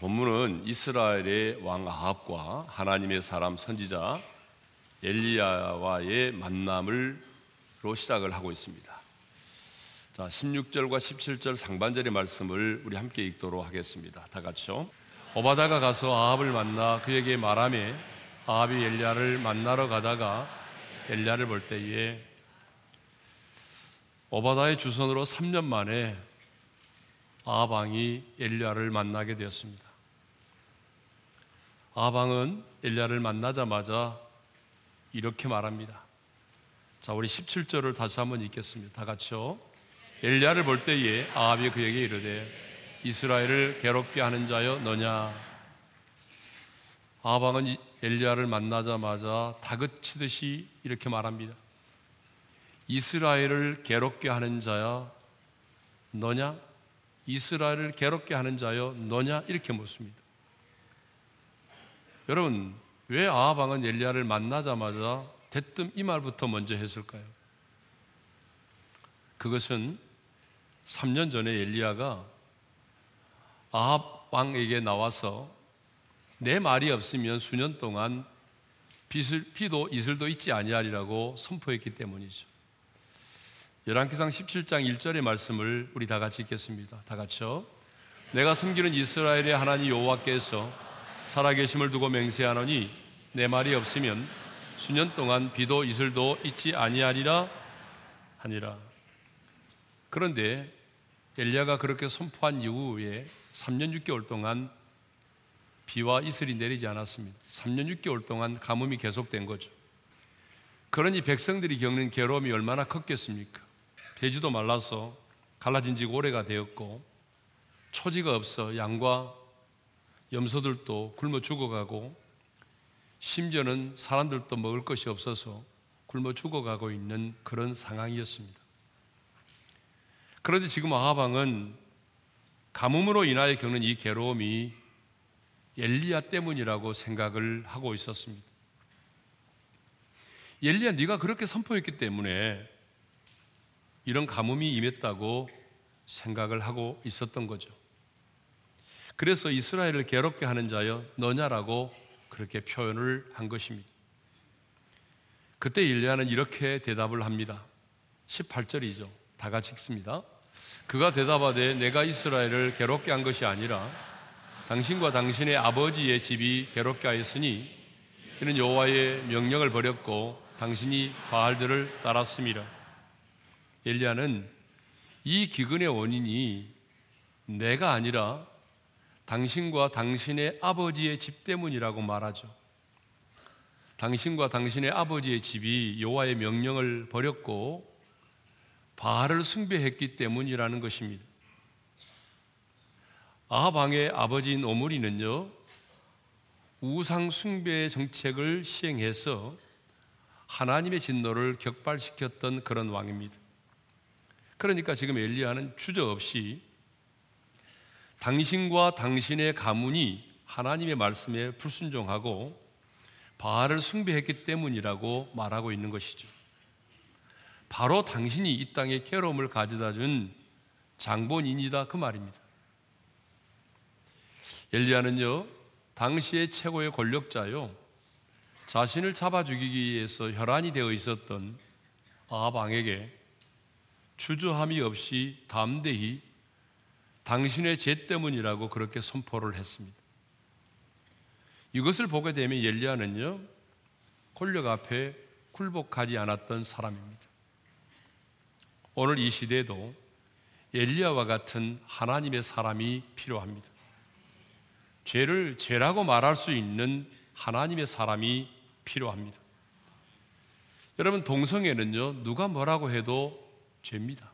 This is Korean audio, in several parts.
본문은 이스라엘의 왕 아합과 하나님의 사람 선지자 엘리야와의 만남을로 시작을 하고 있습니다. 자, 16절과 17절 상반절의 말씀을 우리 함께 읽도록 하겠습니다. 다 같이요. 오바다가 가서 아합을 만나 그에게 말하며 아합이 엘리야를 만나러 가다가 엘리야를 볼 때에 오바다의 주선으로 3년 만에 아방이 엘리야를 만나게 되었습니다. 아방은 엘리야를 만나자마자 이렇게 말합니다. 자, 우리 17절을 다시 한번 읽겠습니다. 다 같이요. 엘리야를 볼 때에 아합이 그에게 이르되 이스라엘을 괴롭게 하는 자여 너냐? 아방은 엘리야를 만나자마자 다그치듯이 이렇게 말합니다. 이스라엘을 괴롭게 하는 자야 너냐? 이스라엘을 괴롭게 하는 자여 너냐? 이렇게 묻습니다. 여러분, 왜 아하방은 엘리야를 만나자마자 대뜸 이 말부터 먼저 했을까요? 그것은 3년 전에 엘리야가 아합 왕에게 나와서 내 말이 없으면 수년 동안 빛을, 비도 이슬도 있지 아니하리라고 선포했기 때문이죠. 열왕기상 17장 1절의 말씀을 우리 다 같이 읽겠습니다. 다 같이요. 내가 섬기는 이스라엘의 하나님 여호와께서 살아계심을 두고 맹세하노니 내 말이 없으면 수년 동안 비도 이슬도 있지 아니하리라 하니라. 그런데 엘리야가 그렇게 선포한 이후에 3년 6개월 동안 비와 이슬이 내리지 않았습니다. 3년 6개월 동안 가뭄이 계속된 거죠. 그러니 백성들이 겪는 괴로움이 얼마나 컸겠습니까? 돼지도 말라서 갈라진 지 오래가 되었고 초지가 없어 양과 염소들도 굶어 죽어가고 심지어는 사람들도 먹을 것이 없어서 굶어 죽어가고 있는 그런 상황이었습니다. 그런데 지금 아하방은 가뭄으로 인하여 겪는 이 괴로움이 엘리야 때문이라고 생각을 하고 있었습니다. 엘리야 네가 그렇게 선포했기 때문에 이런 가뭄이 임했다고 생각을 하고 있었던 거죠. 그래서 이스라엘을 괴롭게 하는 자여 너냐라고 그렇게 표현을 한 것입니다. 그때 일리아는 이렇게 대답을 합니다. 18절이죠. 다 같이 읽습니다. 그가 대답하되 내가 이스라엘을 괴롭게 한 것이 아니라 당신과 당신의 아버지의 집이 괴롭게 하였으니 이는 여호와의 명령을 버렸고 당신이 바알들을 따랐습니다. 엘리야는 이 기근의 원인이 내가 아니라 당신과 당신의 아버지의 집 때문이라고 말하죠. 당신과 당신의 아버지의 집이 여호와의 명령을 버렸고 바알을 숭배했기 때문이라는 것입니다. 아합왕의 아버지인 오므리는요 우상 숭배 정책을 시행해서 하나님의 진노를 격발시켰던 그런 왕입니다. 그러니까 지금 엘리야는 주저없이 당신과 당신의 가문이 하나님의 말씀에 불순종하고 바알을 숭배했기 때문이라고 말하고 있는 것이죠. 바로 당신이 이 땅에 괴로움을 가져다 준 장본인이다 그 말입니다. 엘리야는요 당시의 최고의 권력자요 자신을 잡아 죽이기 위해서 혈안이 되어 있었던 아합 왕에게 주저함이 없이 담대히 당신의 죄 때문이라고 그렇게 선포를 했습니다. 이것을 보게 되면 엘리야는요 권력 앞에 굴복하지 않았던 사람입니다. 오늘 이 시대에도 엘리야와 같은 하나님의 사람이 필요합니다. 죄를 죄라고 말할 수 있는 하나님의 사람이 필요합니다. 여러분 동성애는요 누가 뭐라고 해도 죄입니다.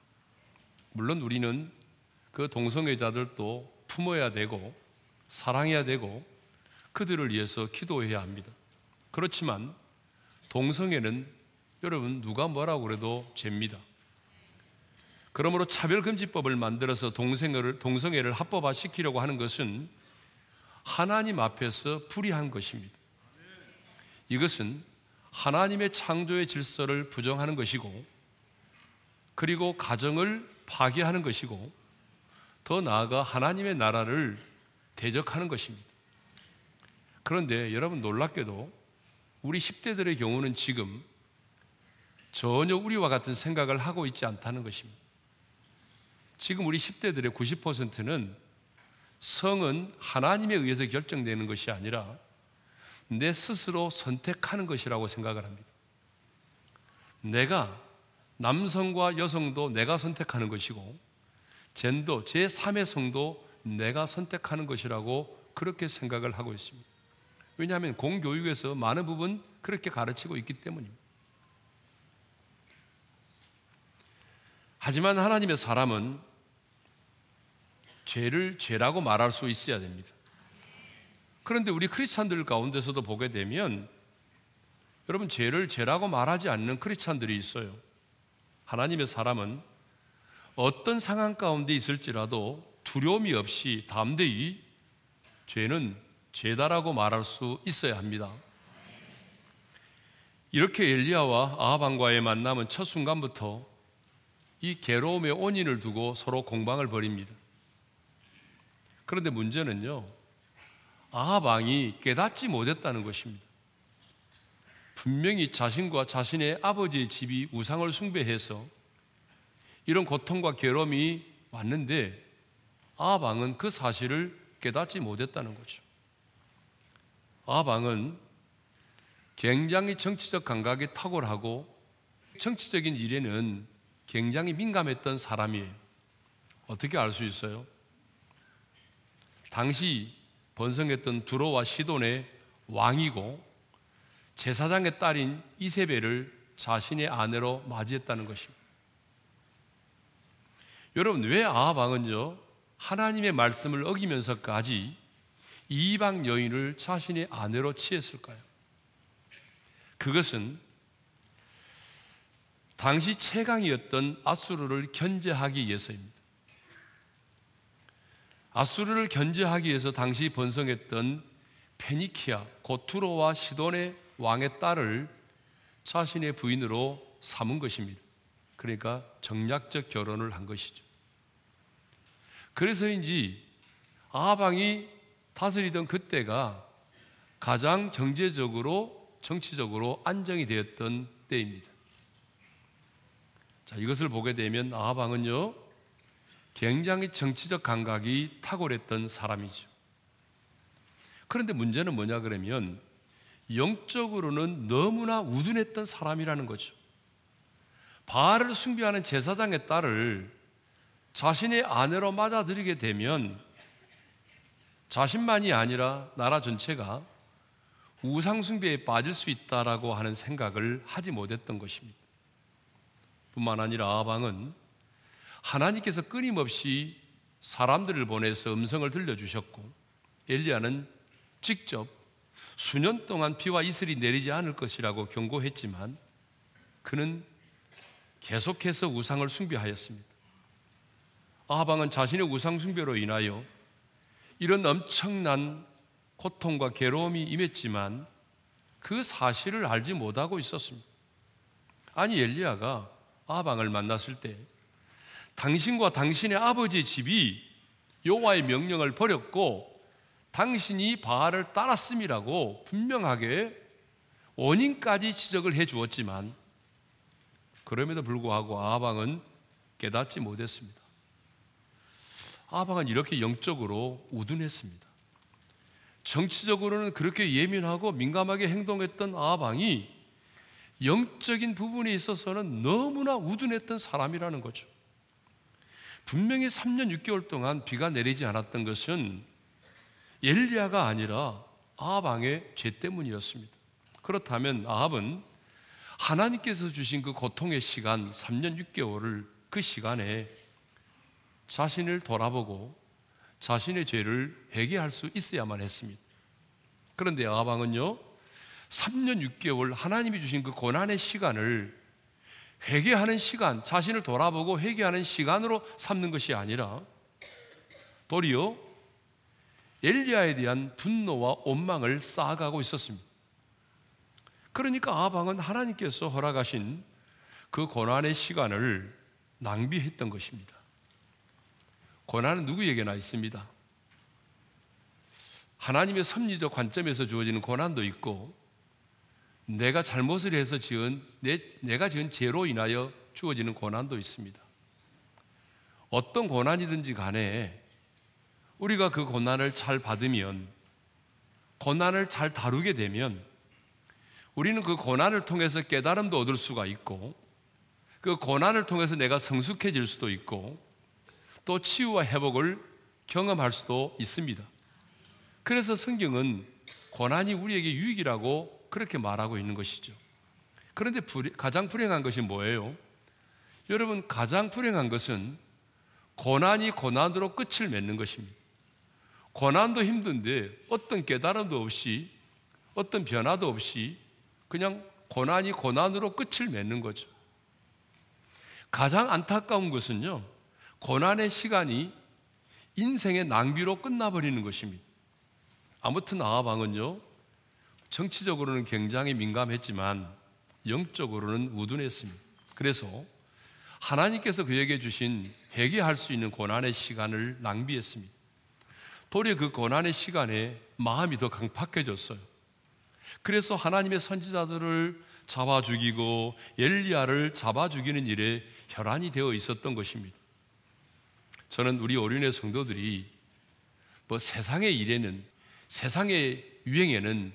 물론 우리는 그 동성애자들도 품어야 되고 사랑해야 되고 그들을 위해서 기도해야 합니다. 그렇지만 동성애는 여러분 누가 뭐라고 그래도 죄입니다. 그러므로 차별금지법을 만들어서 동성애를, 동성애를 합법화 시키려고 하는 것은 하나님 앞에서 불의한 것입니다. 이것은 하나님의 창조의 질서를 부정하는 것이고 그리고 가정을 파괴하는 것이고 더 나아가 하나님의 나라를 대적하는 것입니다. 그런데 여러분 놀랍게도 우리 10대들의 경우는 지금 전혀 우리와 같은 생각을 하고 있지 않다는 것입니다. 지금 우리 10대들의 90%는 성은 하나님에 의해서 결정되는 것이 아니라 내 스스로 선택하는 것이라고 생각을 합니다. 내가 남성과 여성도 내가 선택하는 것이고 젠더 제3의 성도 내가 선택하는 것이라고 그렇게 생각을 하고 있습니다. 왜냐하면 공교육에서 많은 부분 그렇게 가르치고 있기 때문입니다. 하지만 하나님의 사람은 죄를 죄라고 말할 수 있어야 됩니다. 그런데 우리 크리스찬들 가운데서도 보게 되면 여러분 죄를 죄라고 말하지 않는 크리스찬들이 있어요. 하나님의 사람은 어떤 상황 가운데 있을지라도 두려움이 없이 담대히 죄는 죄다라고 말할 수 있어야 합니다. 이렇게 엘리야와 아하방과의 만남은 첫 순간부터 이 괴로움의 원인을 두고 서로 공방을 벌입니다. 그런데 문제는요, 아하방이 깨닫지 못했다는 것입니다. 분명히 자신과 자신의 아버지의 집이 우상을 숭배해서 이런 고통과 괴로움이 왔는데 아방은 그 사실을 깨닫지 못했다는 거죠. 아방은 굉장히 정치적 감각이 탁월하고 정치적인 일에는 굉장히 민감했던 사람이에요. 어떻게 알 수 있어요? 당시 번성했던 두로와 시돈의 왕이고 제사장의 딸인 이세벨을 자신의 아내로 맞이했다는 것입니다. 여러분 왜 아합 왕은요 하나님의 말씀을 어기면서까지 이방 여인을 자신의 아내로 취했을까요? 그것은 당시 최강이었던 아수르를 견제하기 위해서입니다. 아수르를 견제하기 위해서 당시 번성했던 페니키아, 고투로와 시돈의 왕의 딸을 자신의 부인으로 삼은 것입니다. 그러니까 정략적 결혼을 한 것이죠. 그래서인지 아방이 다스리던 그때가 가장 경제적으로 정치적으로 안정이 되었던 때입니다. 자, 이것을 보게 되면 아방은요, 굉장히 정치적 감각이 탁월했던 사람이죠. 그런데 문제는 뭐냐 그러면 영적으로는 너무나 우둔했던 사람이라는 거죠. 바알을 숭배하는 제사장의 딸을 자신의 아내로 맞아들이게 되면 자신만이 아니라 나라 전체가 우상숭배에 빠질 수 있다라고 하는 생각을 하지 못했던 것입니다. 뿐만 아니라 아방은 하나님께서 끊임없이 사람들을 보내서 음성을 들려주셨고 엘리야는 직접 수년 동안 비와 이슬이 내리지 않을 것이라고 경고했지만 그는 계속해서 우상을 숭배하였습니다. 아하방은 자신의 우상 숭배로 인하여 이런 엄청난 고통과 괴로움이 임했지만 그 사실을 알지 못하고 있었습니다. 아니 엘리야가 아하방을 만났을 때 당신과 당신의 아버지의 집이 여호와의 명령을 버렸고 당신이 바알을 따랐음이라고 분명하게 원인까지 지적을 해 주었지만 그럼에도 불구하고 아방은 깨닫지 못했습니다. 아방은 이렇게 영적으로 우둔했습니다. 정치적으로는 그렇게 예민하고 민감하게 행동했던 아방이 영적인 부분에 있어서는 너무나 우둔했던 사람이라는 거죠. 분명히 3년 6개월 동안 비가 내리지 않았던 것은 엘리야가 아니라 아합왕의 죄 때문이었습니다. 그렇다면 아합은 하나님께서 주신 그 고통의 시간 3년 6개월을 그 시간에 자신을 돌아보고 자신의 죄를 회개할 수 있어야만 했습니다. 그런데 아합왕은요 3년 6개월 하나님이 주신 그 고난의 시간을 회개하는 시간, 자신을 돌아보고 회개하는 시간으로 삼는 것이 아니라 도리어 엘리야에 대한 분노와 원망을 쌓아가고 있었습니다. 그러니까 아방은 하나님께서 허락하신 그 고난의 시간을 낭비했던 것입니다. 고난은 누구에게나 있습니다. 하나님의 섭리적 관점에서 주어지는 고난도 있고 내가 잘못을 해서 지은 내, 내가 지은 죄로 인하여 주어지는 고난도 있습니다. 어떤 고난이든지 간에 우리가 그 고난을 잘 받으면 고난을 잘 다루게 되면 우리는 그 고난을 통해서 깨달음도 얻을 수가 있고 그 고난을 통해서 내가 성숙해질 수도 있고 또 치유와 회복을 경험할 수도 있습니다. 그래서 성경은 고난이 우리에게 유익이라고 그렇게 말하고 있는 것이죠. 그런데 가장 불행한 것이 뭐예요? 여러분, 가장 불행한 것은 고난이 고난으로 끝을 맺는 것입니다. 고난도 힘든데 어떤 깨달음도 없이 어떤 변화도 없이 그냥 고난이 고난으로 끝을 맺는 거죠. 가장 안타까운 것은요, 고난의 시간이 인생의 낭비로 끝나버리는 것입니다. 아무튼 아하방은요, 정치적으로는 굉장히 민감했지만 영적으로는 우둔했습니다. 그래서 하나님께서 그에게 주신 회개할 수 있는 고난의 시간을 낭비했습니다. 도리어 그 고난의 시간에 마음이 더 강팍해졌어요. 그래서 하나님의 선지자들을 잡아 죽이고 엘리야를 잡아 죽이는 일에 혈안이 되어 있었던 것입니다. 저는 우리 오륜의 성도들이 뭐 세상의 일에는 세상의 유행에는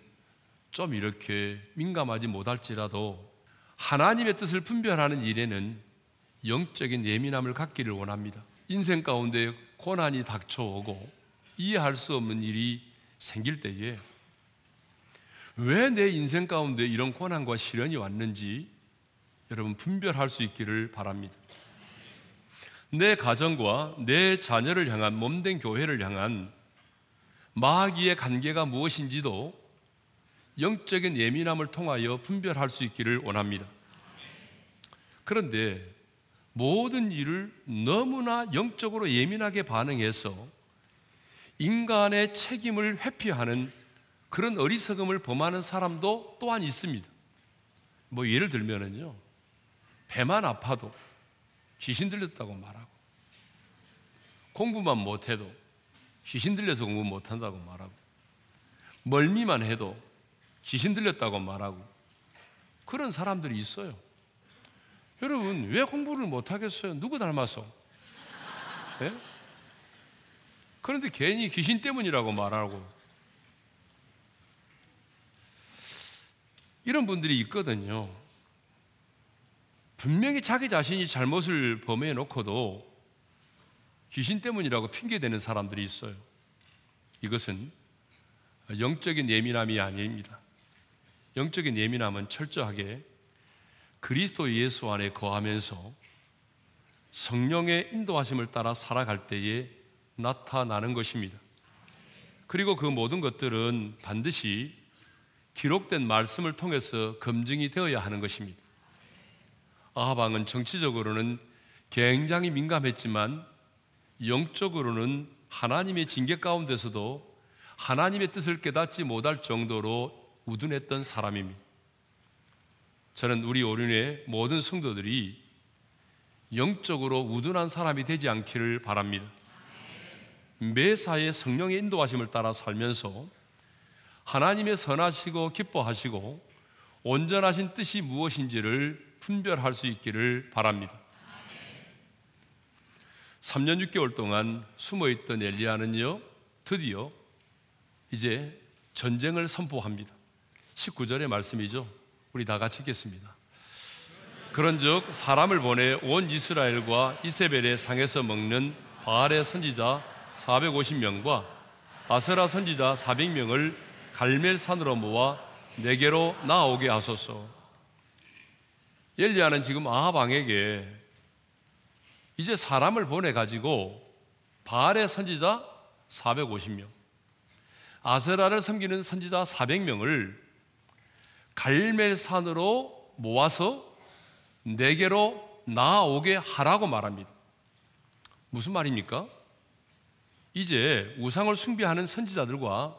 좀 이렇게 민감하지 못할지라도 하나님의 뜻을 분별하는 일에는 영적인 예민함을 갖기를 원합니다. 인생 가운데 고난이 닥쳐오고 이해할 수 없는 일이 생길 때에 왜 내 인생 가운데 이런 고난과 시련이 왔는지 여러분 분별할 수 있기를 바랍니다. 내 가정과 내 자녀를 향한 몸된 교회를 향한 마귀의 관계가 무엇인지도 영적인 예민함을 통하여 분별할 수 있기를 원합니다. 그런데 모든 일을 너무나 영적으로 예민하게 반응해서 인간의 책임을 회피하는 그런 어리석음을 범하는 사람도 또한 있습니다. 뭐 예를 들면은요, 배만 아파도 귀신 들렸다고 말하고, 공부만 못해도 귀신 들려서 공부 못한다고 말하고 멀미만 해도 귀신 들렸다고 말하고 그런 사람들이 있어요. 여러분 왜 공부를 못하겠어요? 누구 닮아서? 네? 그런데 괜히 귀신 때문이라고 말하고 이런 분들이 있거든요. 분명히 자기 자신이 잘못을 범해 놓고도 귀신 때문이라고 핑계대는 사람들이 있어요. 이것은 영적인 예민함이 아닙니다. 영적인 예민함은 철저하게 그리스도 예수 안에 거하면서 성령의 인도하심을 따라 살아갈 때에 나타나는 것입니다. 그리고 그 모든 것들은 반드시 기록된 말씀을 통해서 검증이 되어야 하는 것입니다. 아하방은 정치적으로는 굉장히 민감했지만 영적으로는 하나님의 징계 가운데서도 하나님의 뜻을 깨닫지 못할 정도로 우둔했던 사람입니다. 저는 우리 오륜의 모든 성도들이 영적으로 우둔한 사람이 되지 않기를 바랍니다. 매사에 성령의 인도하심을 따라 살면서 하나님의 선하시고 기뻐하시고 온전하신 뜻이 무엇인지를 분별할 수 있기를 바랍니다. 3년 6개월 동안 숨어 있던 엘리야는요, 드디어 이제 전쟁을 선포합니다. 19절의 말씀이죠. 우리 다 같이 읽겠습니다. 그런즉 사람을 보내 온 이스라엘과 이세벨의 상에서 먹는 바알의 선지자 450명과 아세라 선지자 400명을 갈멜산으로 모아 내게로 나오게 하소서. 엘리야는 지금 아합 왕에게 이제 사람을 보내 가지고 바알의 선지자 450명, 아세라를 섬기는 선지자 400명을 갈멜산으로 모아서 내게로 나오게 하라고 말합니다. 무슨 말입니까? 이제 우상을 숭배하는 선지자들과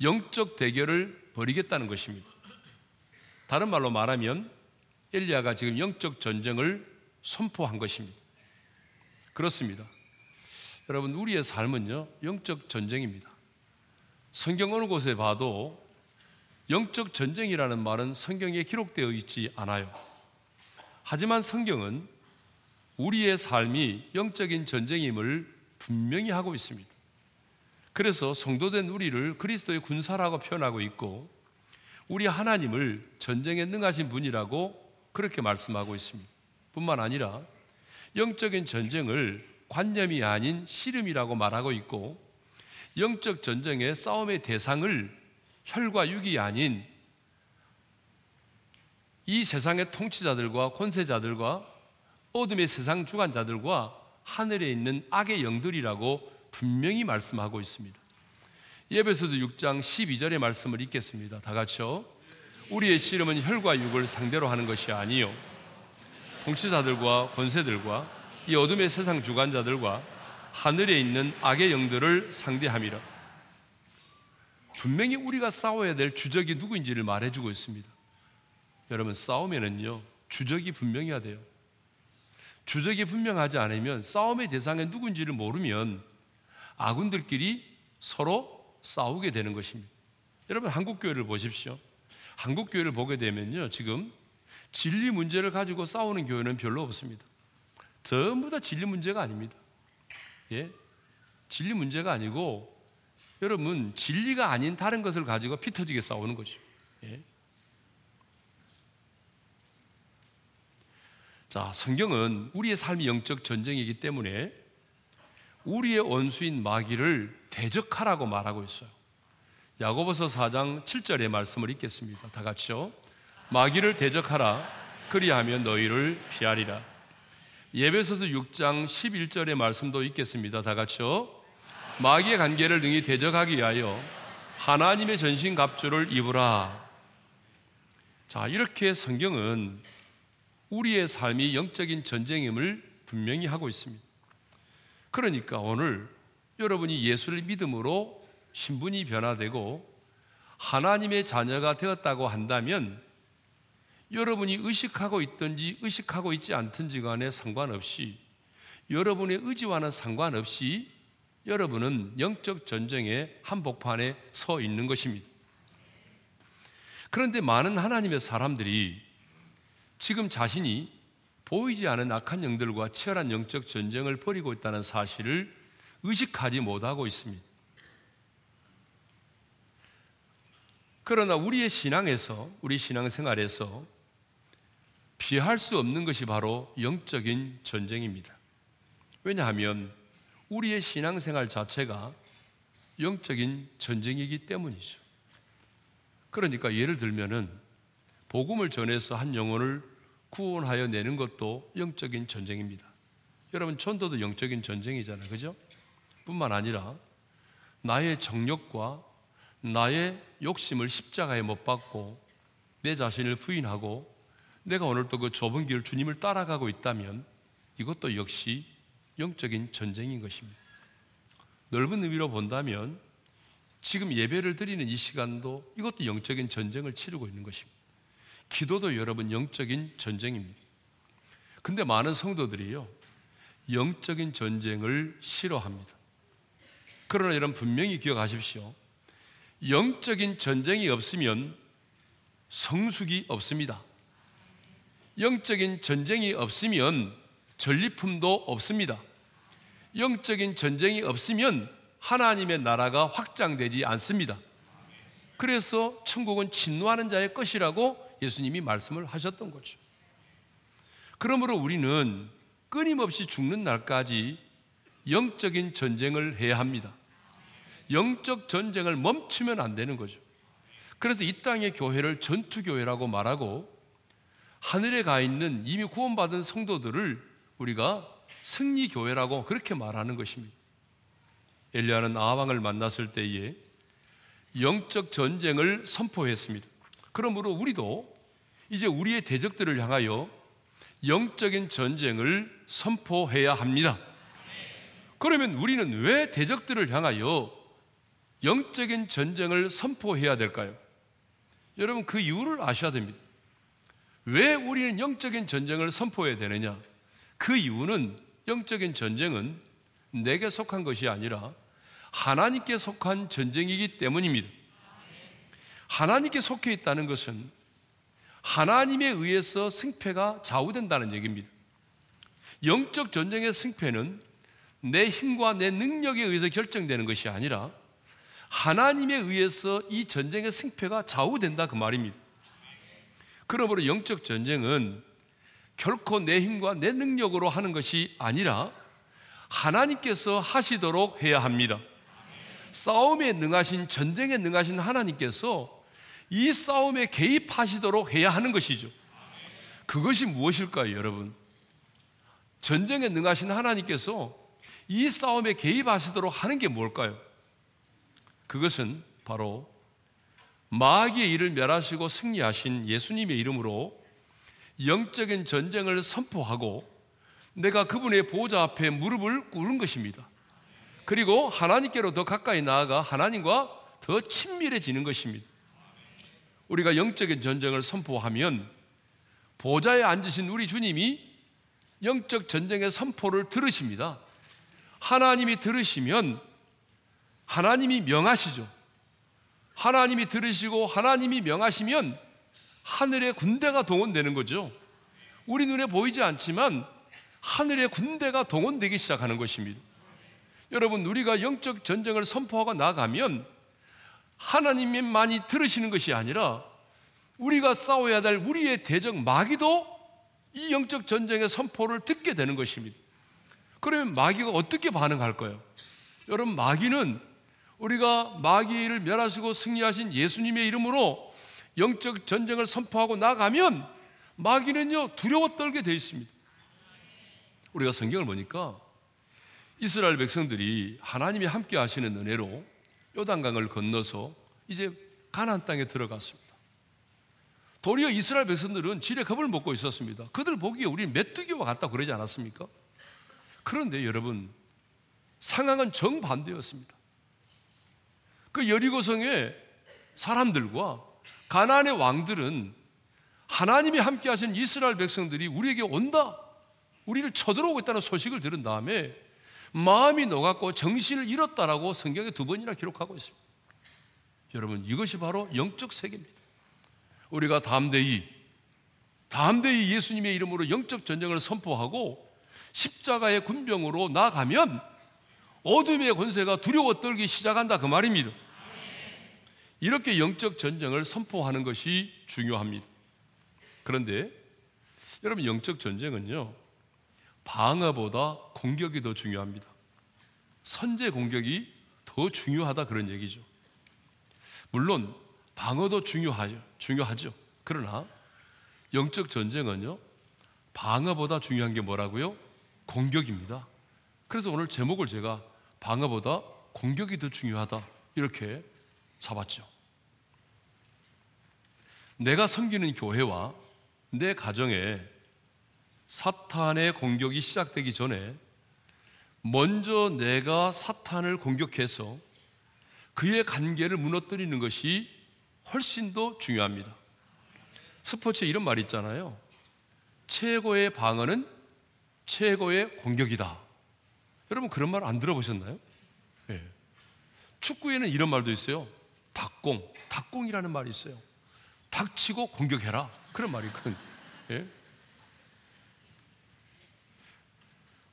영적 대결을 벌이겠다는 것입니다. 다른 말로 말하면 엘리야가 지금 영적 전쟁을 선포한 것입니다. 그렇습니다. 여러분, 우리의 삶은요, 영적 전쟁입니다. 성경 어느 곳에 봐도 영적 전쟁이라는 말은 성경에 기록되어 있지 않아요. 하지만 성경은 우리의 삶이 영적인 전쟁임을 분명히 하고 있습니다. 그래서 성도된 우리를 그리스도의 군사라고 표현하고 있고 우리 하나님을 전쟁에 능하신 분이라고 그렇게 말씀하고 있습니다. 뿐만 아니라 영적인 전쟁을 관념이 아닌 씨름이라고 말하고 있고 영적 전쟁의 싸움의 대상을 혈과 육이 아닌 이 세상의 통치자들과 권세자들과 어둠의 세상 주관자들과 하늘에 있는 악의 영들이라고 분명히 말씀하고 있습니다. 예배소서 6장 12절의 말씀을 읽겠습니다. 다 같이요. 우리의 씨름은 혈과 육을 상대로 하는 것이 아니요. 통치자들과 권세들과 이 어둠의 세상 주관자들과 하늘에 있는 악의 영들을 상대함이라. 분명히 우리가 싸워야 될 주적이 누구인지를 말해주고 있습니다. 여러분 싸우면은요 주적이 분명해야 돼요. 주적이 분명하지 않으면 싸움의 대상이 누군지를 모르면 아군들끼리 서로 싸우게 되는 것입니다. 여러분 한국 교회를 보십시오. 한국 교회를 보게 되면요 지금 진리 문제를 가지고 싸우는 교회는 별로 없습니다. 전부 다 진리 문제가 아닙니다. 예? 진리 문제가 아니고 여러분 진리가 아닌 다른 것을 가지고 피 터지게 싸우는 거죠. 예? 자, 성경은 우리의 삶이 영적 전쟁이기 때문에 우리의 원수인 마귀를 대적하라고 말하고 있어요. 야고보서 4장 7절의 말씀을 읽겠습니다. 다 같이요. 마귀를 대적하라. 그리하면 너희를 피하리라. 예배서서 6장 11절의 말씀도 읽겠습니다. 다 같이요. 마귀의 관계를 능히 대적하기 위하여 하나님의 전신 갑주를 입으라. 자, 이렇게 성경은 우리의 삶이 영적인 전쟁임을 분명히 하고 있습니다. 그러니까 오늘 여러분이 예수를 믿음으로 신분이 변화되고 하나님의 자녀가 되었다고 한다면 여러분이 의식하고 있든지 의식하고 있지 않든지 간에 상관없이 여러분의 의지와는 상관없이 여러분은 영적 전쟁의 한복판에 서 있는 것입니다. 그런데 많은 하나님의 사람들이 지금 자신이 보이지 않은 악한 영들과 치열한 영적 전쟁을 벌이고 있다는 사실을 의식하지 못하고 있습니다. 그러나 우리의 신앙에서, 우리 신앙생활에서 피할 수 없는 것이 바로 영적인 전쟁입니다. 왜냐하면 우리의 신앙생활 자체가 영적인 전쟁이기 때문이죠. 그러니까 예를 들면은 복음을 전해서 한 영혼을 구원하여 내는 것도 영적인 전쟁입니다. 여러분 전도도 영적인 전쟁이잖아요. 그죠? 뿐만 아니라 나의 정력과 나의 욕심을 십자가에 못 박고 내 자신을 부인하고 내가 오늘도 그 좁은 길 주님을 따라가고 있다면 이것도 역시 영적인 전쟁인 것입니다. 넓은 의미로 본다면 지금 예배를 드리는 이 시간도 이것도 영적인 전쟁을 치르고 있는 것입니다. 기도도 여러분 영적인 전쟁입니다. 근데 많은 성도들이요, 영적인 전쟁을 싫어합니다. 그러나 여러분 분명히 기억하십시오. 영적인 전쟁이 없으면 성숙이 없습니다. 영적인 전쟁이 없으면 전리품도 없습니다. 영적인 전쟁이 없으면 하나님의 나라가 확장되지 않습니다. 그래서 천국은 진노하는 자의 것이라고 예수님이 말씀을 하셨던 거죠. 그러므로 우리는 끊임없이 죽는 날까지 영적인 전쟁을 해야 합니다. 영적 전쟁을 멈추면 안 되는 거죠. 그래서 이 땅의 교회를 전투교회라고 말하고 하늘에 가 있는 이미 구원받은 성도들을 우리가 승리 교회라고 그렇게 말하는 것입니다. 엘리야는 아왕을 만났을 때에 영적 전쟁을 선포했습니다. 그러므로 우리도 이제 우리의 대적들을 향하여 영적인 전쟁을 선포해야 합니다. 그러면 우리는 왜 대적들을 향하여 영적인 전쟁을 선포해야 될까요? 여러분 그 이유를 아셔야 됩니다. 왜 우리는 영적인 전쟁을 선포해야 되느냐? 그 이유는 영적인 전쟁은 내게 속한 것이 아니라 하나님께 속한 전쟁이기 때문입니다. 하나님께 속해 있다는 것은 하나님에 의해서 승패가 좌우된다는 얘기입니다. 영적 전쟁의 승패는 내 힘과 내 능력에 의해서 결정되는 것이 아니라 하나님에 의해서 이 전쟁의 승패가 좌우된다 그 말입니다. 그러므로 영적 전쟁은 결코 내 힘과 내 능력으로 하는 것이 아니라 하나님께서 하시도록 해야 합니다. 싸움에 능하신 전쟁에 능하신 하나님께서 이 싸움에 개입하시도록 해야 하는 것이죠. 그것이 무엇일까요, 여러분? 전쟁에 능하신 하나님께서 이 싸움에 개입하시도록 하는 게 뭘까요? 그것은 바로 마귀의 일을 멸하시고 승리하신 예수님의 이름으로 영적인 전쟁을 선포하고 내가 그분의 보좌 앞에 무릎을 꿇은 것입니다. 그리고 하나님께로 더 가까이 나아가 하나님과 더 친밀해지는 것입니다. 우리가 영적인 전쟁을 선포하면 보좌에 앉으신 우리 주님이 영적 전쟁의 선포를 들으십니다. 하나님이 들으시면 하나님이 명하시죠. 하나님이 들으시고 하나님이 명하시면 하늘의 군대가 동원되는 거죠. 우리 눈에 보이지 않지만 하늘의 군대가 동원되기 시작하는 것입니다. 여러분, 우리가 영적 전쟁을 선포하고 나가면 하나님만이 들으시는 것이 아니라 우리가 싸워야 될 우리의 대적 마귀도 이 영적 전쟁의 선포를 듣게 되는 것입니다. 그러면 마귀가 어떻게 반응할까요? 여러분, 마귀는 우리가 마귀를 멸하시고 승리하신 예수님의 이름으로 영적 전쟁을 선포하고 나가면 마귀는요, 두려워 떨게 되어 있습니다. 우리가 성경을 보니까 이스라엘 백성들이 하나님이 함께 하시는 은혜로 요단강을 건너서 이제 가나안 땅에 들어갔습니다. 도리어 이스라엘 백성들은 지레 겁을 먹고 있었습니다. 그들 보기에 우리 메뚜기와 같다 그러지 않았습니까? 그런데 여러분 상황은 정반대였습니다. 그 여리고성의 사람들과 가나안의 왕들은 하나님이 함께 하신 이스라엘 백성들이 우리에게 온다. 우리를 쳐들어오고 있다는 소식을 들은 다음에 마음이 녹았고 정신을 잃었다라고 성경에 두 번이나 기록하고 있습니다. 여러분, 이것이 바로 영적 세계입니다. 우리가 담대히, 담대히 예수님의 이름으로 영적 전쟁을 선포하고 십자가의 군병으로 나가면 어둠의 권세가 두려워 떨기 시작한다 그 말입니다. 이렇게 영적 전쟁을 선포하는 것이 중요합니다. 그런데 여러분 영적 전쟁은요. 방어보다 공격이 더 중요합니다. 선제 공격이 더 중요하다 그런 얘기죠. 물론 방어도 중요하죠. 중요하죠. 그러나 영적 전쟁은요. 방어보다 중요한 게 뭐라고요? 공격입니다. 그래서 오늘 제목을 제가 방어보다 공격이 더 중요하다 이렇게 잡았죠. 내가 섬기는 교회와 내 가정에 사탄의 공격이 시작되기 전에 먼저 내가 사탄을 공격해서 그의 관계를 무너뜨리는 것이 훨씬 더 중요합니다. 스포츠에 이런 말이 있잖아요. 최고의 방어는 최고의 공격이다. 여러분 그런 말 안 들어보셨나요? 네. 축구에는 이런 말도 있어요. 닭공, 닭공이라는 말이 있어요. 닥치고 공격해라. 그런 말이 있거든요. 예?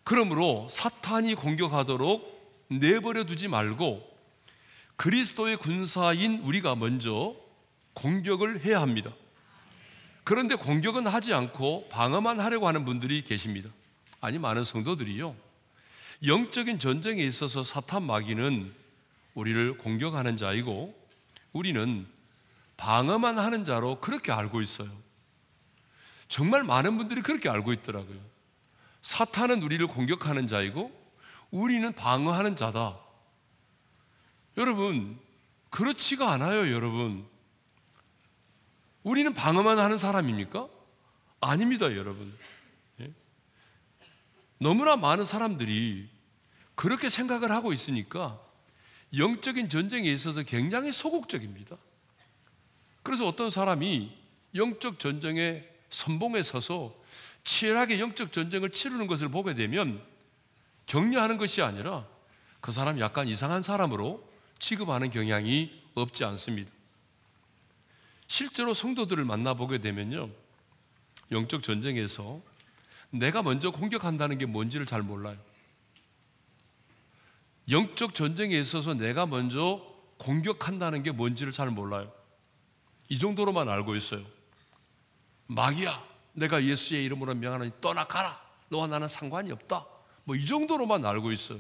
그러므로 사탄이 공격하도록 내버려 두지 말고 그리스도의 군사인 우리가 먼저 공격을 해야 합니다. 그런데 공격은 하지 않고 방어만 하려고 하는 분들이 계십니다. 아니, 많은 성도들이요. 영적인 전쟁에 있어서 사탄 마귀는 우리를 공격하는 자이고 우리는 방어만 하는 자로 그렇게 알고 있어요. 정말 많은 분들이 그렇게 알고 있더라고요. 사탄은 우리를 공격하는 자이고 우리는 방어하는 자다. 여러분, 그렇지가 않아요, 여러분. 우리는 방어만 하는 사람입니까? 아닙니다, 여러분. 예? 너무나 많은 사람들이 그렇게 생각을 하고 있으니까 영적인 전쟁에 있어서 굉장히 소극적입니다. 그래서 어떤 사람이 영적 전쟁의 선봉에 서서 치열하게 영적 전쟁을 치르는 것을 보게 되면 격려하는 것이 아니라 그 사람 약간 이상한 사람으로 취급하는 경향이 없지 않습니다. 실제로 성도들을 만나보게 되면요. 영적 전쟁에서 내가 먼저 공격한다는 게 뭔지를 잘 몰라요. 영적 전쟁에 있어서 내가 먼저 공격한다는 게 뭔지를 잘 몰라요. 이 정도로만 알고 있어요. 마귀야, 내가 예수의 이름으로 명하노니 떠나가라. 너와 나는 상관이 없다. 뭐 이 정도로만 알고 있어요.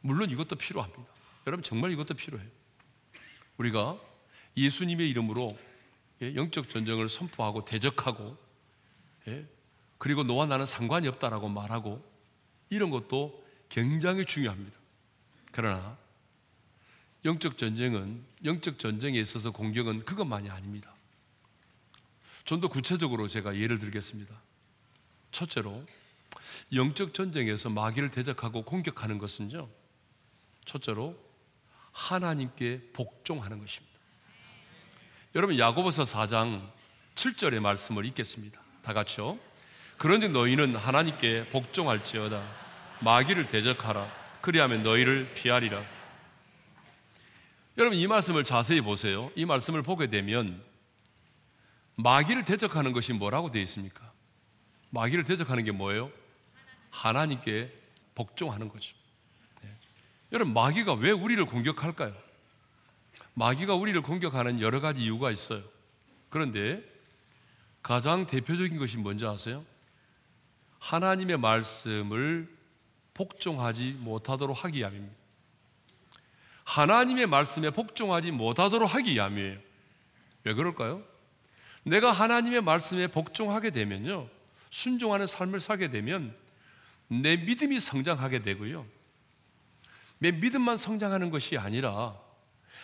물론 이것도 필요합니다. 여러분 정말 이것도 필요해요. 우리가 예수님의 이름으로 예, 영적 전쟁을 선포하고 대적하고 예, 그리고 너와 나는 상관이 없다라고 말하고 이런 것도 굉장히 중요합니다. 그러나 영적 전쟁은 영적 전쟁에 있어서 공격은 그것만이 아닙니다. 좀 더 구체적으로 제가 예를 들겠습니다. 첫째로 영적 전쟁에서 마귀를 대적하고 공격하는 것은요. 첫째로 하나님께 복종하는 것입니다. 여러분 야고보서 4장 7절의 말씀을 읽겠습니다. 다 같이요. 그런즉 너희는 하나님께 복종할지어다 마귀를 대적하라 그리하면 너희를 피하리라. 여러분 이 말씀을 자세히 보세요. 이 말씀을 보게 되면 마귀를 대적하는 것이 뭐라고 되어 있습니까? 마귀를 대적하는 게 뭐예요? 하나님께 복종하는 거죠. 네. 여러분 마귀가 왜 우리를 공격할까요? 마귀가 우리를 공격하는 여러 가지 이유가 있어요. 그런데 가장 대표적인 것이 뭔지 아세요? 하나님의 말씀을 복종하지 못하도록 하기 위함입니다. 하나님의 말씀에 복종하지 못하도록 하기 위함이에요. 왜 그럴까요? 내가 하나님의 말씀에 복종하게 되면요. 순종하는 삶을 살게 되면 내 믿음이 성장하게 되고요. 내 믿음만 성장하는 것이 아니라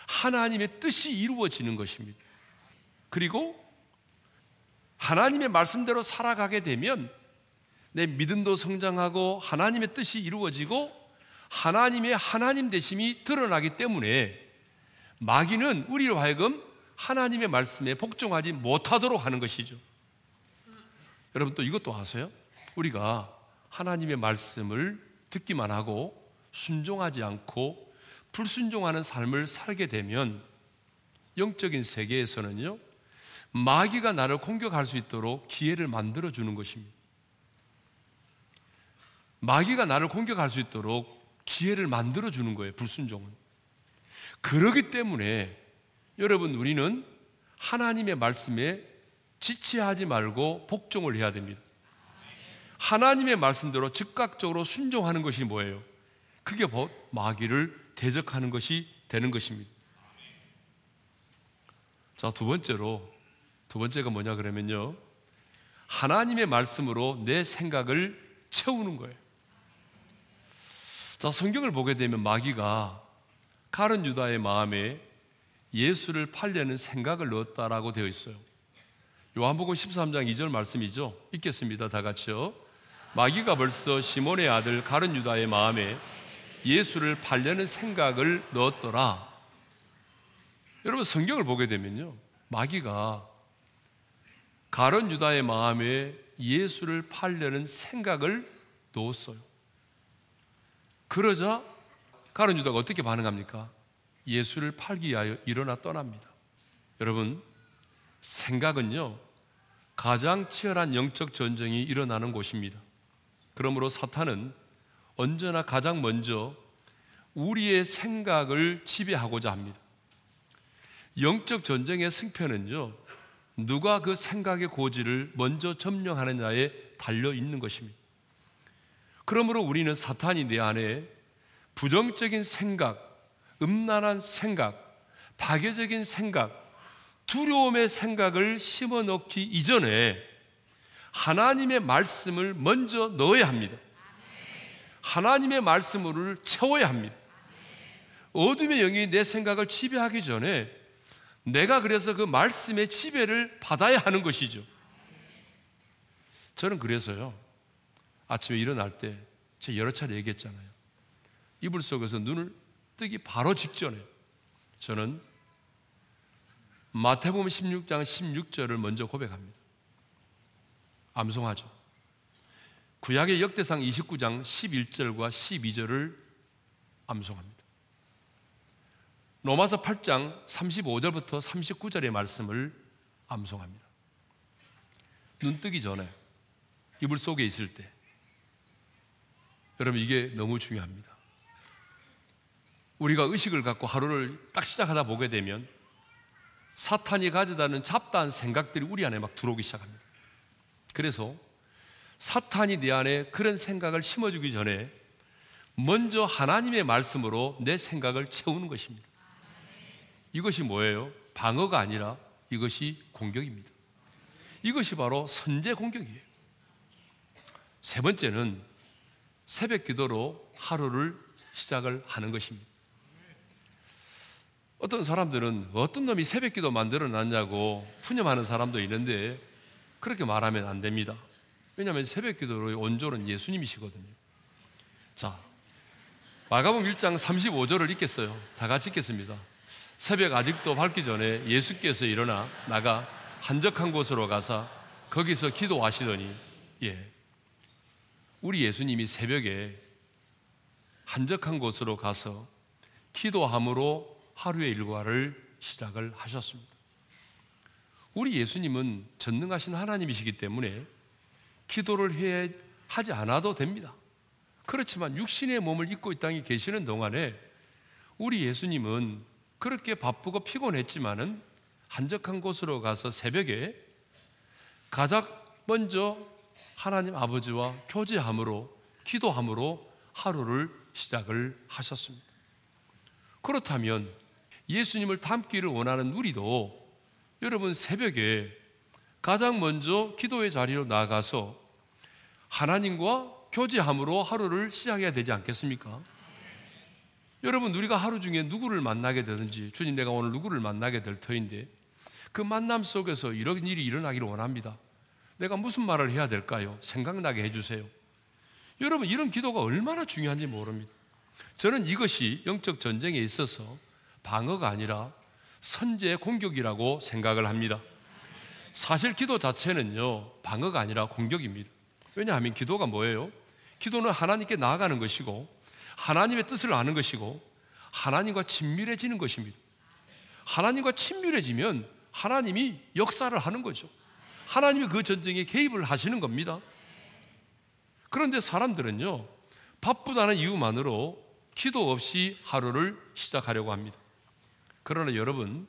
하나님의 뜻이 이루어지는 것입니다. 그리고 하나님의 말씀대로 살아가게 되면 내 믿음도 성장하고 하나님의 뜻이 이루어지고 하나님의 하나님 되심이 드러나기 때문에 마귀는 우리로 하여금 하나님의 말씀에 복종하지 못하도록 하는 것이죠. 여러분 또 이것도 아세요? 우리가 하나님의 말씀을 듣기만 하고 순종하지 않고 불순종하는 삶을 살게 되면 영적인 세계에서는요, 마귀가 나를 공격할 수 있도록 기회를 만들어 주는 것입니다. 마귀가 나를 공격할 수 있도록 기회를 만들어 주는 거예요, 불순종은. 그러기 때문에 여러분, 우리는 하나님의 말씀에 지체하지 말고 복종을 해야 됩니다. 하나님의 말씀대로 즉각적으로 순종하는 것이 뭐예요? 그게 곧 마귀를 대적하는 것이 되는 것입니다. 자, 두 번째로, 두 번째가 뭐냐 그러면요. 하나님의 말씀으로 내 생각을 채우는 거예요. 자, 성경을 보게 되면 마귀가 가른 유다의 마음에 예수를 팔려는 생각을 넣었다라고 되어 있어요. 요한복음 13장 2절 말씀이죠. 읽겠습니다. 다 같이요. 마귀가 벌써 시몬의 아들 가른 유다의 마음에 예수를 팔려는 생각을 넣었더라. 여러분 성경을 보게 되면요. 마귀가 가론 유다의 마음에 예수를 팔려는 생각을 넣었어요. 그러자 가론 유다가 어떻게 반응합니까? 예수를 팔기 위하여 일어나 떠납니다. 여러분, 생각은요, 가장 치열한 영적 전쟁이 일어나는 곳입니다. 그러므로 사탄은 언제나 가장 먼저 우리의 생각을 지배하고자 합니다. 영적 전쟁의 승패는요, 누가 그 생각의 고지를 먼저 점령하느냐에 달려 있는 것입니다. 그러므로 우리는 사탄이 내 안에 부정적인 생각, 음란한 생각, 파괴적인 생각, 두려움의 생각을 심어 넣기 이전에 하나님의 말씀을 먼저 넣어야 합니다. 하나님의 말씀을 채워야 합니다. 어둠의 영이 내 생각을 지배하기 전에 내가 그래서 그 말씀의 지배를 받아야 하는 것이죠. 저는 그래서요. 아침에 일어날 때 제가 여러 차례 얘기했잖아요. 이불 속에서 눈을 뜨기 바로 직전에 저는 마태복음 16장 16절을 먼저 고백합니다. 암송하죠. 구약의 역대상 29장 11절과 12절을 암송합니다. 로마서 8장 35절부터 39절의 말씀을 암송합니다. 눈 뜨기 전에 이불 속에 있을 때 여러분 이게 너무 중요합니다. 우리가 의식을 갖고 하루를 딱 시작하다 보게 되면 사탄이 가져다는 잡다한 생각들이 우리 안에 막 들어오기 시작합니다. 그래서 사탄이 내 안에 그런 생각을 심어주기 전에 먼저 하나님의 말씀으로 내 생각을 채우는 것입니다. 이것이 뭐예요? 방어가 아니라 이것이 공격입니다. 이것이 바로 선제 공격이에요. 세 번째는 새벽 기도로 하루를 시작을 하는 것입니다. 어떤 사람들은 어떤 놈이 새벽 기도 만들어 놨냐고 푸념하는 사람도 있는데 그렇게 말하면 안 됩니다. 왜냐하면 새벽 기도의 원조는 예수님이시거든요. 자, 마가복 1장 35절을 읽겠어요. 다 같이 읽겠습니다. 새벽 아직도 밝기 전에 예수께서 일어나 나가 한적한 곳으로 가서 거기서 기도하시더니 예. 우리 예수님이 새벽에 한적한 곳으로 가서 기도함으로 하루의 일과를 시작을 하셨습니다. 우리 예수님은 전능하신 하나님이시기 때문에 기도를 해 하지 않아도 됩니다. 그렇지만 육신의 몸을 입고 이 땅에 계시는 동안에 우리 예수님은 그렇게 바쁘고 피곤했지만은 한적한 곳으로 가서 새벽에 가장 먼저 하나님 아버지와 교제함으로 기도함으로 하루를 시작을 하셨습니다. 그렇다면 예수님을 닮기를 원하는 우리도 여러분 새벽에 가장 먼저 기도의 자리로 나가서 하나님과 교제함으로 하루를 시작해야 되지 않겠습니까? 여러분 우리가 하루 중에 누구를 만나게 되든지 주님 내가 오늘 누구를 만나게 될 터인데 그 만남 속에서 이런 일이 일어나기를 원합니다. 내가 무슨 말을 해야 될까요? 생각나게 해주세요. 여러분 이런 기도가 얼마나 중요한지 모릅니다. 저는 이것이 영적 전쟁에 있어서 방어가 아니라 선제 공격이라고 생각을 합니다. 사실 기도 자체는요, 방어가 아니라 공격입니다. 왜냐하면 기도가 뭐예요? 기도는 하나님께 나아가는 것이고, 하나님의 뜻을 아는 것이고, 하나님과 친밀해지는 것입니다. 하나님과 친밀해지면 하나님이 역사를 하는 거죠. 하나님이 그 전쟁에 개입을 하시는 겁니다. 그런데 사람들은요, 바쁘다는 이유만으로 기도 없이 하루를 시작하려고 합니다. 그러나 여러분,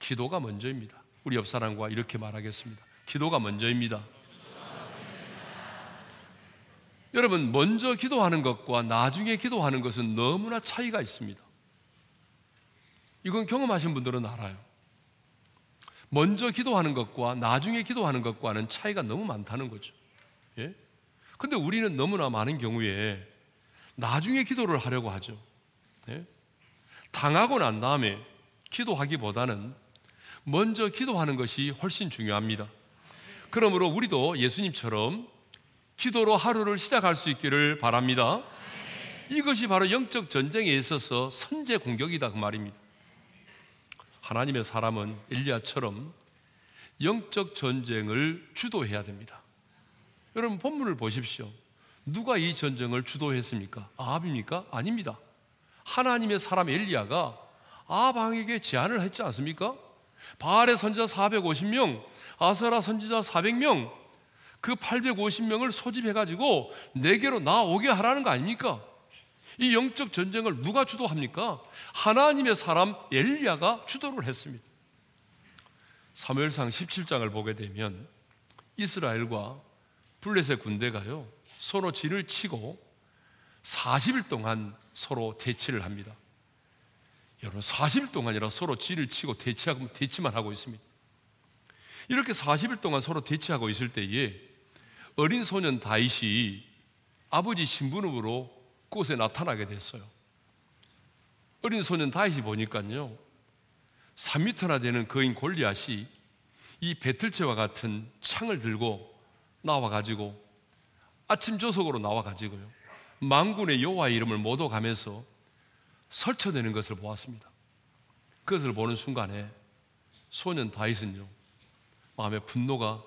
기도가 먼저입니다. 우리 옆 사람과 이렇게 말하겠습니다. 기도가 먼저입니다. 여러분, 먼저 기도하는 것과 나중에 기도하는 것은 너무나 차이가 있습니다. 이건 경험하신 분들은 알아요. 먼저 기도하는 것과 나중에 기도하는 것과는 차이가 너무 많다는 거죠. 예? 근데 우리는 너무나 많은 경우에 나중에 기도를 하려고 하죠. 예? 당하고 난 다음에 기도하기보다는 먼저 기도하는 것이 훨씬 중요합니다. 그러므로 우리도 예수님처럼 기도로 하루를 시작할 수 있기를 바랍니다. 이것이 바로 영적 전쟁에 있어서 선제 공격이다 그 말입니다. 하나님의 사람은 엘리야처럼 영적 전쟁을 주도해야 됩니다. 여러분 본문을 보십시오. 누가 이 전쟁을 주도했습니까? 아합입니까? 아닙니다. 하나님의 사람 엘리야가 아방에게 제안을 했지 않습니까? 바알의 선지자 450명, 아사라 선지자 400명, 그 850명을 소집해가지고 내게로 나오게 하라는 거 아닙니까? 이 영적 전쟁을 누가 주도합니까? 하나님의 사람 엘리야가 주도를 했습니다. 사무엘상 17장을 보게 되면 이스라엘과 블레셋 군대가요 서로 진을 치고 40일 동안 서로 대치를 합니다. 여러분 40일 동안이라 서로 진을 치고 대치하고 대치만 하고 있습니다. 이렇게 40일 동안 서로 대치하고 있을 때에 어린 소년 다윗이 아버지 신부름으로 곳에 나타나게 됐어요. 어린 소년 다윗이 보니까요. 3미터나 되는 거인 골리앗이 이 배틀채와 같은 창을 들고 나와 가지고 아침 조석으로 나와 가지고요. 망군의 여호와 이름을 모두 가면서 설쳐내는 것을 보았습니다. 그것을 보는 순간에 소년 다윗은요. 마음에 분노가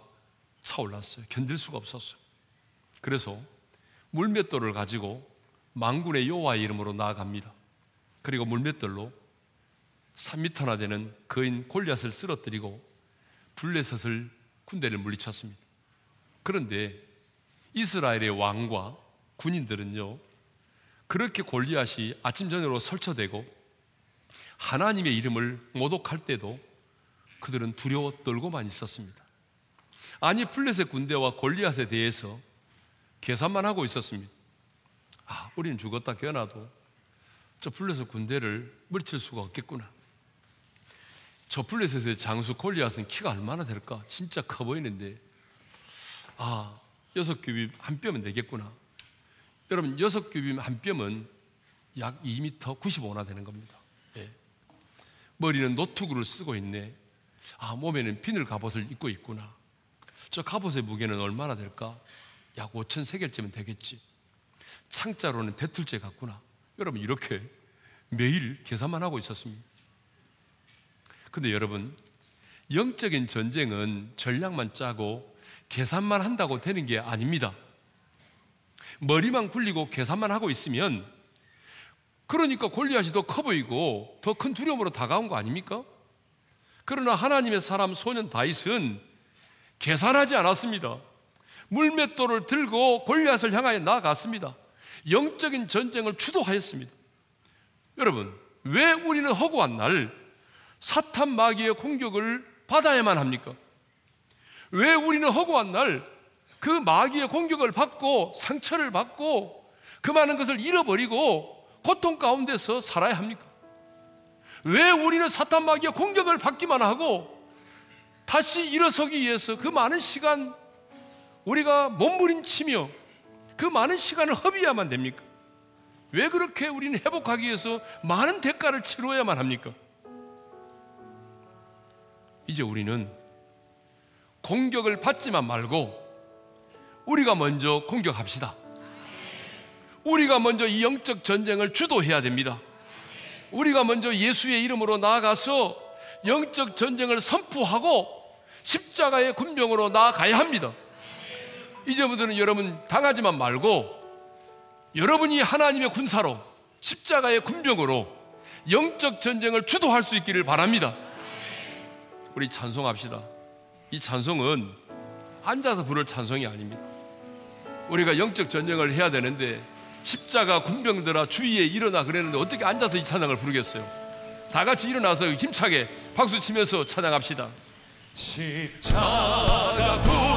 차올랐어요. 견딜 수가 없었어요. 그래서 물맷돌을 가지고 망군의 여호와 이름으로 나아갑니다. 그리고 물맷돌로 3미터나 되는 거인 골리앗을 쓰러뜨리고 블레셋을 군대를 물리쳤습니다. 그런데 이스라엘의 왕과 군인들은요, 그렇게 골리앗이 아침 저녁으로 설쳐되고 하나님의 이름을 모독할 때도 그들은 두려워 떨고만 있었습니다. 아니 플레셋 군대와 골리앗에 대해서 계산만 하고 있었습니다. 아, 우리는 죽었다 깨어나도 저 플레셋 군대를 물칠 수가 없겠구나. 저 플레셋의 장수 골리앗은 키가 얼마나 될까? 진짜 커 보이는데 아, 여섯 규빗 한 뼘은 되겠구나. 여러분, 여섯 규빗 한 뼘은 약 2m 95나 되는 겁니다. 예. 머리는 노트구를 쓰고 있네. 아, 몸에는 비늘 갑옷을 입고 있구나. 저 갑옷의 무게는 얼마나 될까? 약 5천 세겔쯤은 되겠지. 창자로는 배틀째 같구나. 여러분, 이렇게 매일 계산만 하고 있었습니다. 근데 여러분, 영적인 전쟁은 전략만 짜고 계산만 한다고 되는 게 아닙니다. 머리만 굴리고 계산만 하고 있으면 그러니까 골리앗이 더 커 보이고 더 큰 두려움으로 다가온 거 아닙니까? 그러나 하나님의 사람 소년 다윗은 계산하지 않았습니다. 물맷돌을 들고 골리앗을 향하여 나아갔습니다. 영적인 전쟁을 주도하였습니다. 여러분, 왜 우리는 허구한 날 사탄 마귀의 공격을 받아야만 합니까? 왜 우리는 허구한 날 그 마귀의 공격을 받고 상처를 받고 그 많은 것을 잃어버리고 고통 가운데서 살아야 합니까? 왜 우리는 사탄 마귀의 공격을 받기만 하고 다시 일어서기 위해서 그 많은 시간 우리가 몸부림치며 그 많은 시간을 허비해야만 됩니까? 왜 그렇게 우리는 회복하기 위해서 많은 대가를 치러야만 합니까? 이제 우리는 공격을 받지만 말고 우리가 먼저 공격합시다. 우리가 먼저 이 영적 전쟁을 주도해야 됩니다. 우리가 먼저 예수의 이름으로 나아가서 영적 전쟁을 선포하고 십자가의 군병으로 나아가야 합니다. 이제부터는 여러분 당하지만 말고 여러분이 하나님의 군사로 십자가의 군병으로 영적 전쟁을 주도할 수 있기를 바랍니다. 우리 찬송합시다. 이 찬송은 앉아서 부를 찬송이 아닙니다. 우리가 영적 전쟁을 해야 되는데 십자가 군병들아 주위에 일어나 그랬는데 어떻게 앉아서 이 찬양을 부르겠어요? 다 같이 일어나서 힘차게 박수 치면서 찬양합시다. 십자가 군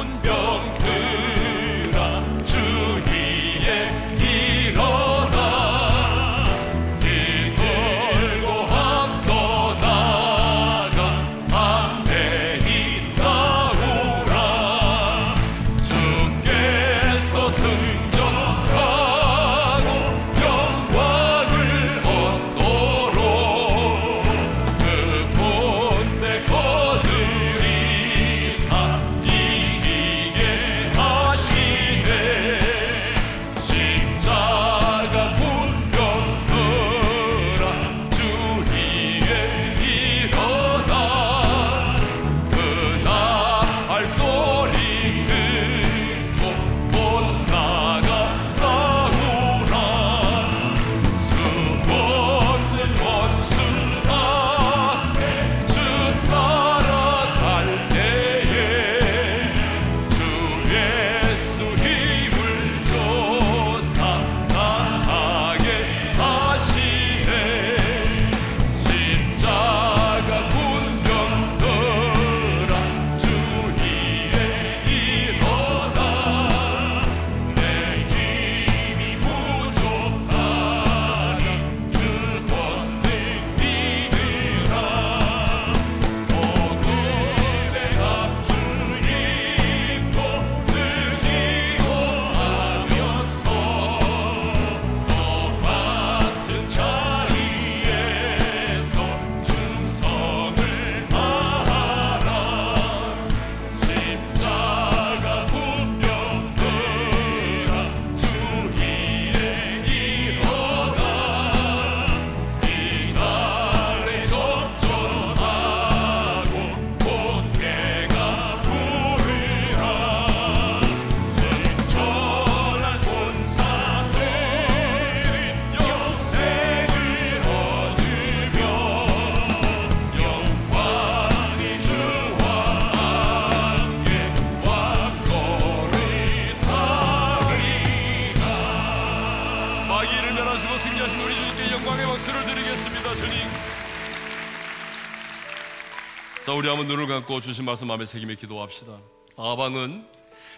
우리 한번 눈을 감고 주신 말씀 마음에 새김에 기도합시다. 아방은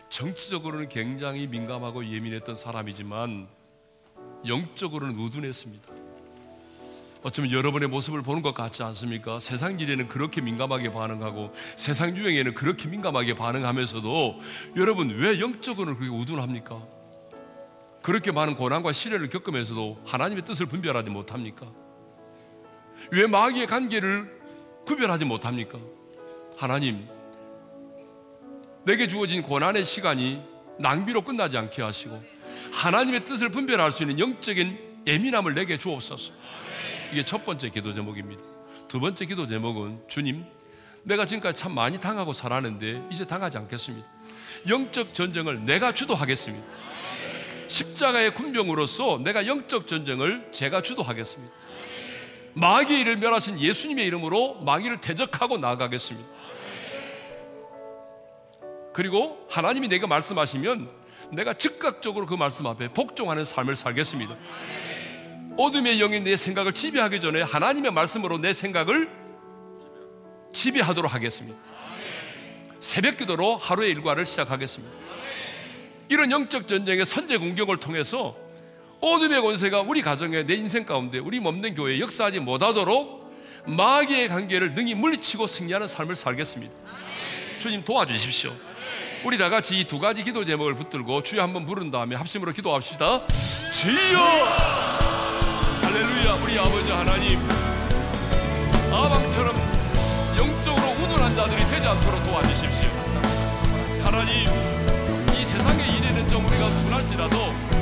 정치적으로는 굉장히 민감하고 예민했던 사람이지만 영적으로는 우둔했습니다. 어쩌면 여러분의 모습을 보는 것 같지 않습니까? 세상 일에는 그렇게 민감하게 반응하고 세상 유행에는 그렇게 민감하게 반응하면서도 여러분 왜 영적으로는 그렇게 우둔합니까? 그렇게 많은 고난과 시련을 겪으면서도 하나님의 뜻을 분별하지 못합니까? 왜 마귀의 관계를 구별하지 못합니까? 하나님, 내게 주어진 고난의 시간이 낭비로 끝나지 않게 하시고 하나님의 뜻을 분별할 수 있는 영적인 예민함을 내게 주옵소서. 이게 첫 번째 기도 제목입니다. 두 번째 기도 제목은 주님, 내가 지금까지 참 많이 당하고 살았는데 이제 당하지 않겠습니다. 영적 전쟁을 내가 주도하겠습니다. 십자가의 군병으로서 내가 영적 전쟁을 제가 주도하겠습니다. 마귀의 일을 멸하신 예수님의 이름으로 마귀를 대적하고 나아가겠습니다. 그리고 하나님이 내가 말씀하시면 내가 즉각적으로 그 말씀 앞에 복종하는 삶을 살겠습니다. 어둠의 영이 내 생각을 지배하기 전에 하나님의 말씀으로 내 생각을 지배하도록 하겠습니다. 새벽 기도로 하루의 일과를 시작하겠습니다. 이런 영적 전쟁의 선제 공격을 통해서 어둠의 권세가 우리 가정에 내 인생 가운데 우리 몸된 교회에 역사하지 못하도록 마귀의 관계를 능히 물리치고 승리하는 삶을 살겠습니다. 주님 도와주십시오. 우리 다 같이 이 두 가지 기도 제목을 붙들고 주여 한번 부른 다음에 합심으로 기도합시다. 주여! 할렐루야, 우리 아버지 하나님. 아방처럼 영적으로 우둔한 자들이 되지 않도록 도와주십시오. 하나님, 이 세상의 일에는 좀 우리가 둔할지라도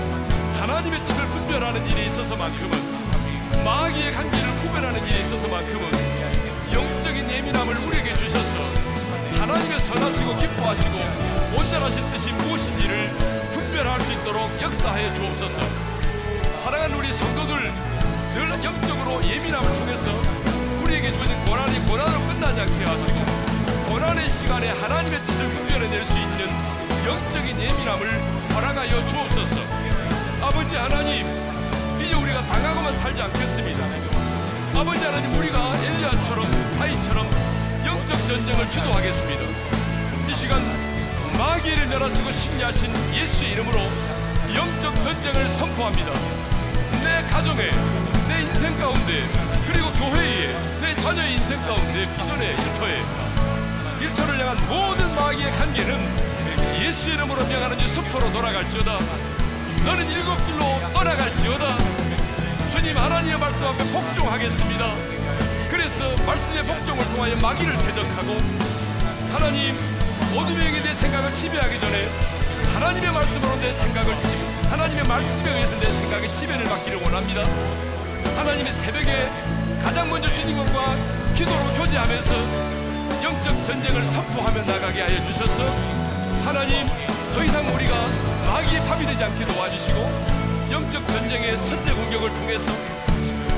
하나님의 뜻을 분별하는 일에 있어서만큼은 마귀의 관계를 구별하는 일에 있어서만큼은 영적인 예민함을 우리에게 주셔서 하나님의 선하시고 기뻐하시고 온전하신 뜻이 무엇인지를 분별할 수 있도록 역사하여 주옵소서. 사랑하는 우리 성도들 늘 영적으로 예민함을 통해서 우리에게 주어진 고난이 고난으로 끝나지 않게 하시고 고난의 시간에 하나님의 뜻을 분별해낼 수 있는 영적인 예민함을 허락하여 주옵소서. 아버지 하나님, 이제 우리가 당하고만 살지 않겠습니다. 아버지 하나님, 우리가 엘리야처럼 다이처럼 영적 전쟁을 주도하겠습니다. 이 시간 마귀를 멸하시고 승리하신 예수의 이름으로 영적 전쟁을 선포합니다. 내 가정에, 내 인생 가운데, 그리고 교회에, 내 자녀의 인생 가운데, 비전에, 일터에, 일터를 향한 모든 마귀의 관계는 예수 이름으로 명하는 이 숲으로 돌아갈지어다. 너는 일곱 길로 떠나갈지어다. 주님 하나님의 말씀 앞에 복종하겠습니다. 그래서 말씀의 복종을 통하여 마귀를 대적하고 하나님 영이 내 생각을 지배하기 전에 하나님의 말씀으로 내 생각을 지배 하나님의 말씀에 의해서 내 생각의 지배를 받기를 원합니다. 하나님의 새벽에 가장 먼저 주님과 기도로 교제하면서 영적 전쟁을 선포하며 나가게 하여 주셔서 하나님 더 이상 우리가 마귀의 파비 되지 않게 도와주시고 영적 전쟁의 선제 공격을 통해서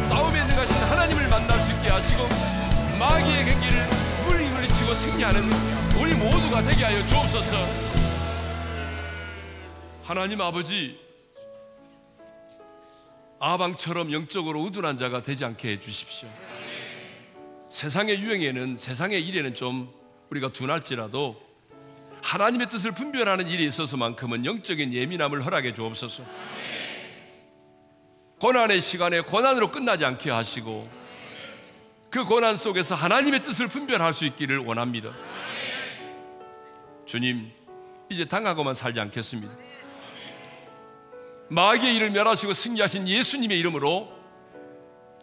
싸움에 능하신 하나님을 만날 수 있게 하시고 마귀의 경기를 물리 물리치고 승리하는 우리 모두가 되게 하여 주옵소서. 하나님 아버지 아방처럼 영적으로 우둔한 자가 되지 않게 해 주십시오. 세상의 유행에는 세상의 일에는 좀 우리가 둔할지라도 하나님의 뜻을 분별하는 일에 있어서만큼은 영적인 예민함을 허락해 주옵소서. 고난의 시간에 고난으로 끝나지 않게 하시고 그 고난 속에서 하나님의 뜻을 분별할 수 있기를 원합니다. 주님, 이제 당하고만 살지 않겠습니다. 마귀의 일을 멸하시고 승리하신 예수님의 이름으로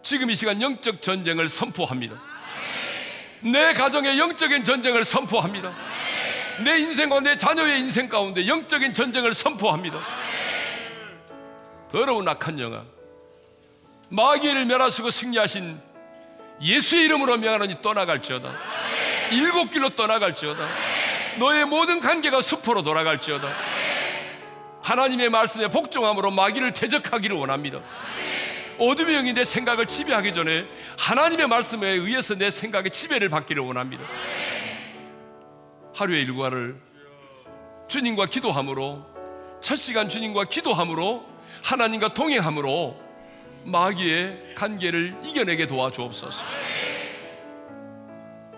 지금 이 시간 영적 전쟁을 선포합니다. 내 가정의 영적인 전쟁을 선포합니다. 내 인생과 내 자녀의 인생 가운데 영적인 전쟁을 선포합니다. 더러운 악한 영아, 마귀를 멸하시고 승리하신 예수의 이름으로 명하노니 떠나갈지어다. 일곱 길로 떠나갈지어다. 너의 모든 관계가 숲으로 돌아갈지어다. 하나님의 말씀에 복종함으로 마귀를 대적하기를 원합니다. 어둠의 영이 내 생각을 지배하기 전에 하나님의 말씀에 의해서 내 생각의 지배를 받기를 원합니다. 하루의 일과를 주님과 기도함으로 첫 시간 주님과 기도함으로 하나님과 동행함으로 마귀의 관계를 이겨내게 도와주옵소서.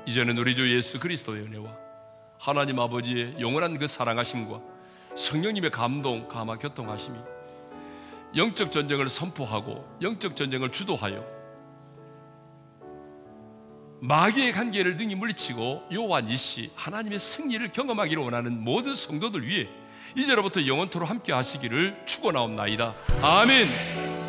이제는 우리 주 예수 그리스도의 은혜와 하나님 아버지의 영원한 그 사랑하심과 성령님의 감동, 감화, 교통하심이 영적 전쟁을 선포하고 영적 전쟁을 주도하여 마귀의 관계를 능히 물리치고 요와 니시 하나님의 승리를 경험하기를 원하는 모든 성도들 위해 이제로부터 영원토로 함께 하시기를 축원하옵나이다. 아멘.